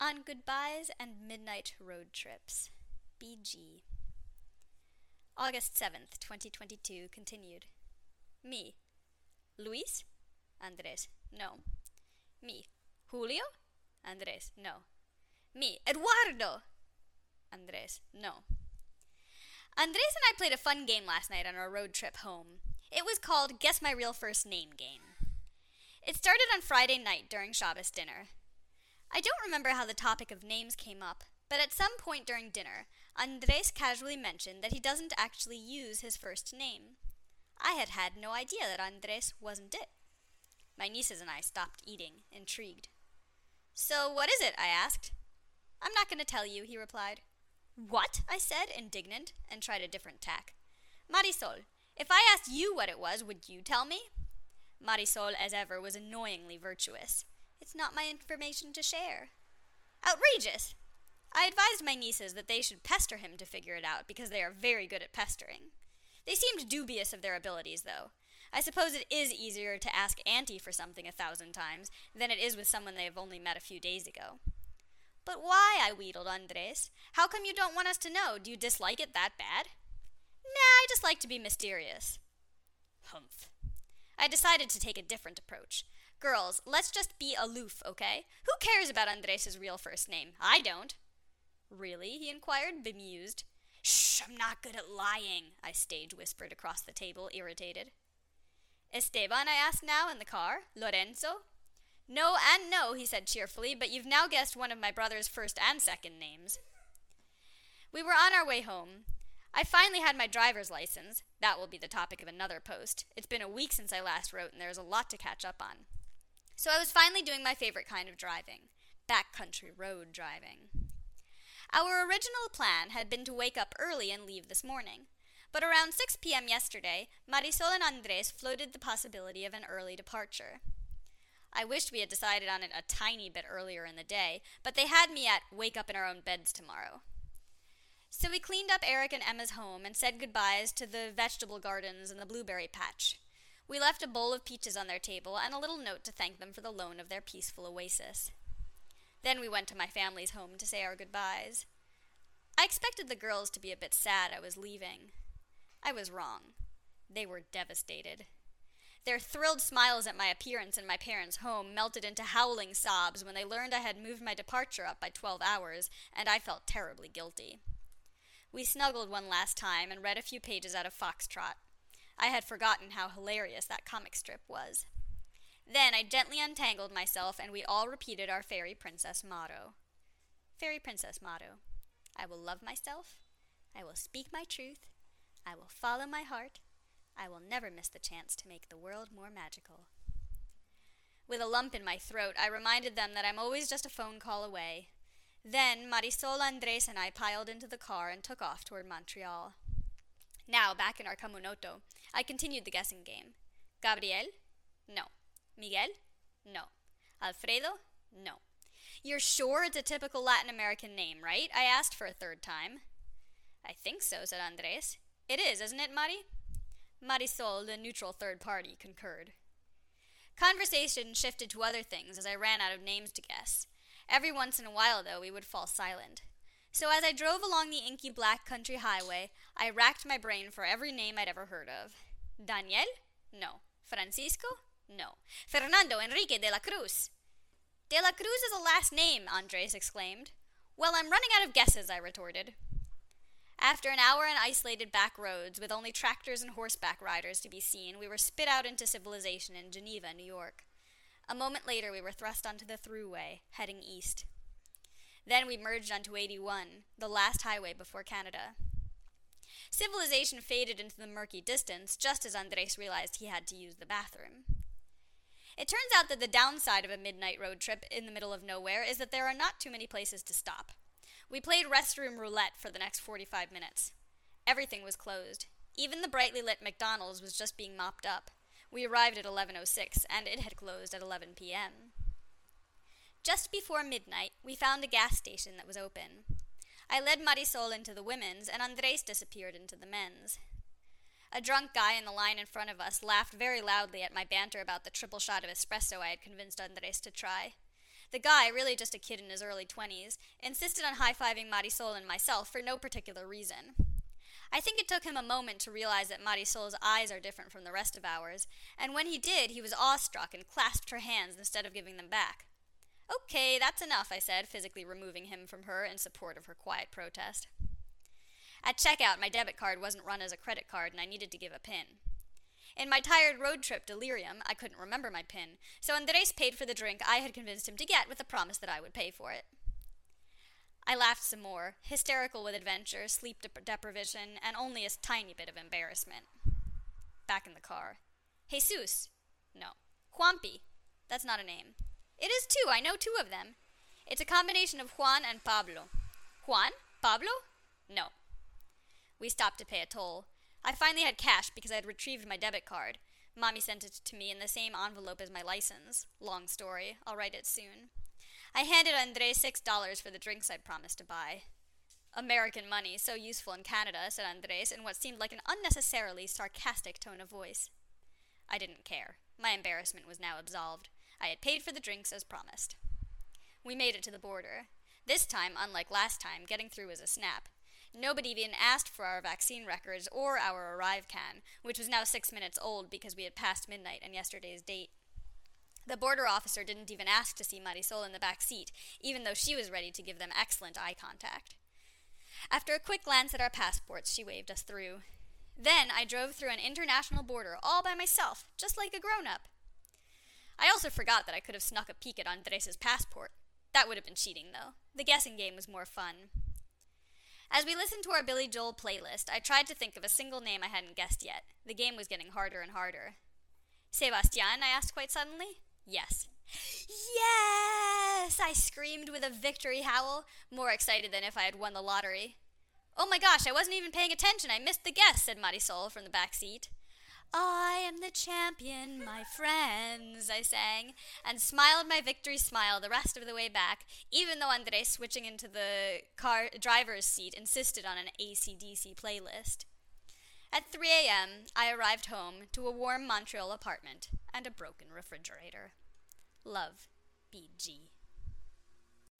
On Goodbyes and Midnight Road Trips. BG. August 7th, 2022, continued. Me. Luis? Andres. No. Me. Julio? Andres. No. Me. Eduardo! Andres. No. Andres and I played a fun game last night on our road trip home. It was called Guess My Real First Name Game. It started on Friday night during Shabbos dinner. I don't remember how the topic of names came up, but at some point during dinner, Andres casually mentioned that he doesn't actually use his first name. I had had no idea that Andres wasn't it. My nieces and I stopped eating, intrigued. So, what is it? I asked. I'm not going to tell you, he replied. What? I said, indignant, and tried a different tack. Marisol, if I asked you what it was, would you tell me? Marisol, as ever, was annoyingly virtuous. It's not my information to share. Outrageous! I advised my nieces that they should pester him to figure it out because they are very good at pestering. They seemed dubious of their abilities, though. I suppose it is easier to ask Auntie for something a thousand times than it is with someone they have only met a few days ago. But why? I wheedled Andres. How come you don't want us to know? Do you dislike it that bad? Nah, I just like to be mysterious. Humph. I decided to take a different approach. Girls, let's just be aloof, okay? Who cares about Andres's real first name? I don't. Really? he inquired, bemused. Shh, I'm not good at lying, I stage whispered across the table, irritated. Esteban, I asked now in the car. Lorenzo? No and no, he said cheerfully, but you've now guessed one of my brother's first and second names. We were on our way home. I finally had my driver's license. That will be the topic of another post. It's been a week since I last wrote, and there's a lot to catch up on. So I was finally doing my favorite kind of driving backcountry road driving. Our original plan had been to wake up early and leave this morning. But around 6 p.m. yesterday, Marisol and Andres floated the possibility of an early departure. I wished we had decided on it a tiny bit earlier in the day, but they had me at wake up in our own beds tomorrow. So we cleaned up Eric and Emma's home and said goodbyes to the vegetable gardens and the blueberry patch. We left a bowl of peaches on their table and a little note to thank them for the loan of their peaceful oasis. Then we went to my family's home to say our goodbyes. I expected the girls to be a bit sad I was leaving. I was wrong. They were devastated. Their thrilled smiles at my appearance in my parents' home melted into howling sobs when they learned I had moved my departure up by twelve hours, and I felt terribly guilty. We snuggled one last time and read a few pages out of Foxtrot. I had forgotten how hilarious that comic strip was. Then I gently untangled myself, and we all repeated our fairy princess motto. Fairy princess motto I will love myself, I will speak my truth, I will follow my heart, I will never miss the chance to make the world more magical. With a lump in my throat, I reminded them that I'm always just a phone call away. Then Marisol, Andres, and I piled into the car and took off toward Montreal. Now, back in our Communauto, I continued the guessing game. Gabriel? No. Miguel? No. Alfredo? No. You're sure it's a typical Latin American name, right? I asked for a third time. I think so, said Andres. It is, isn't it, Mari? Marisol, the neutral third party, concurred. Conversation shifted to other things as I ran out of names to guess. Every once in a while, though, we would fall silent. So as I drove along the inky black country highway, I racked my brain for every name I'd ever heard of. Daniel? No. Francisco? No. Fernando Enrique de la Cruz. De la Cruz is a last name, Andres exclaimed. Well, I'm running out of guesses, I retorted. After an hour in isolated back roads, with only tractors and horseback riders to be seen, we were spit out into civilization in Geneva, New York. A moment later, we were thrust onto the throughway, heading east. Then we merged onto 81, the last highway before Canada. Civilization faded into the murky distance just as Andres realized he had to use the bathroom. It turns out that the downside of a midnight road trip in the middle of nowhere is that there are not too many places to stop. We played restroom roulette for the next 45 minutes. Everything was closed. Even the brightly lit McDonald's was just being mopped up. We arrived at 11:06 and it had closed at 11 p.m. Just before midnight, we found a gas station that was open. I led Marisol into the women's, and Andres disappeared into the men's. A drunk guy in the line in front of us laughed very loudly at my banter about the triple shot of espresso I had convinced Andres to try. The guy, really just a kid in his early 20s, insisted on high fiving Marisol and myself for no particular reason. I think it took him a moment to realize that Marisol's eyes are different from the rest of ours, and when he did, he was awestruck and clasped her hands instead of giving them back. Okay, that's enough, I said, physically removing him from her in support of her quiet protest. At checkout, my debit card wasn't run as a credit card, and I needed to give a PIN. In my tired road trip delirium, I couldn't remember my PIN, so Andres paid for the drink I had convinced him to get with the promise that I would pay for it. I laughed some more, hysterical with adventure, sleep dep- deprivation, and only a tiny bit of embarrassment. Back in the car. Jesus. No. Juanpi. That's not a name. It is two. I know two of them. It's a combination of Juan and Pablo. Juan? Pablo? No. We stopped to pay a toll. I finally had cash because I had retrieved my debit card. Mommy sent it to me in the same envelope as my license. Long story. I'll write it soon. I handed Andre six dollars for the drinks I'd promised to buy. American money, so useful in Canada, said Andres in what seemed like an unnecessarily sarcastic tone of voice. I didn't care. My embarrassment was now absolved. I had paid for the drinks as promised. We made it to the border. This time, unlike last time, getting through was a snap. Nobody even asked for our vaccine records or our arrive ArriveCAN, which was now six minutes old because we had passed midnight and yesterday's date. The border officer didn't even ask to see Marisol in the back seat, even though she was ready to give them excellent eye contact. After a quick glance at our passports, she waved us through. Then I drove through an international border all by myself, just like a grown up. I also forgot that I could have snuck a peek at Andres's passport. That would have been cheating, though. The guessing game was more fun. As we listened to our Billy Joel playlist, I tried to think of a single name I hadn't guessed yet. The game was getting harder and harder. Sebastian, I asked quite suddenly. Yes. Yes! I screamed with a victory howl, more excited than if I had won the lottery. Oh my gosh, I wasn't even paying attention. I missed the guess, said Marisol from the back seat. I am the champion, my friends, I sang, and smiled my victory smile the rest of the way back, even though Andres, switching into the car driver's seat, insisted on an ACDC playlist. At 3 a.m., I arrived home to a warm Montreal apartment and a broken refrigerator. Love, BG.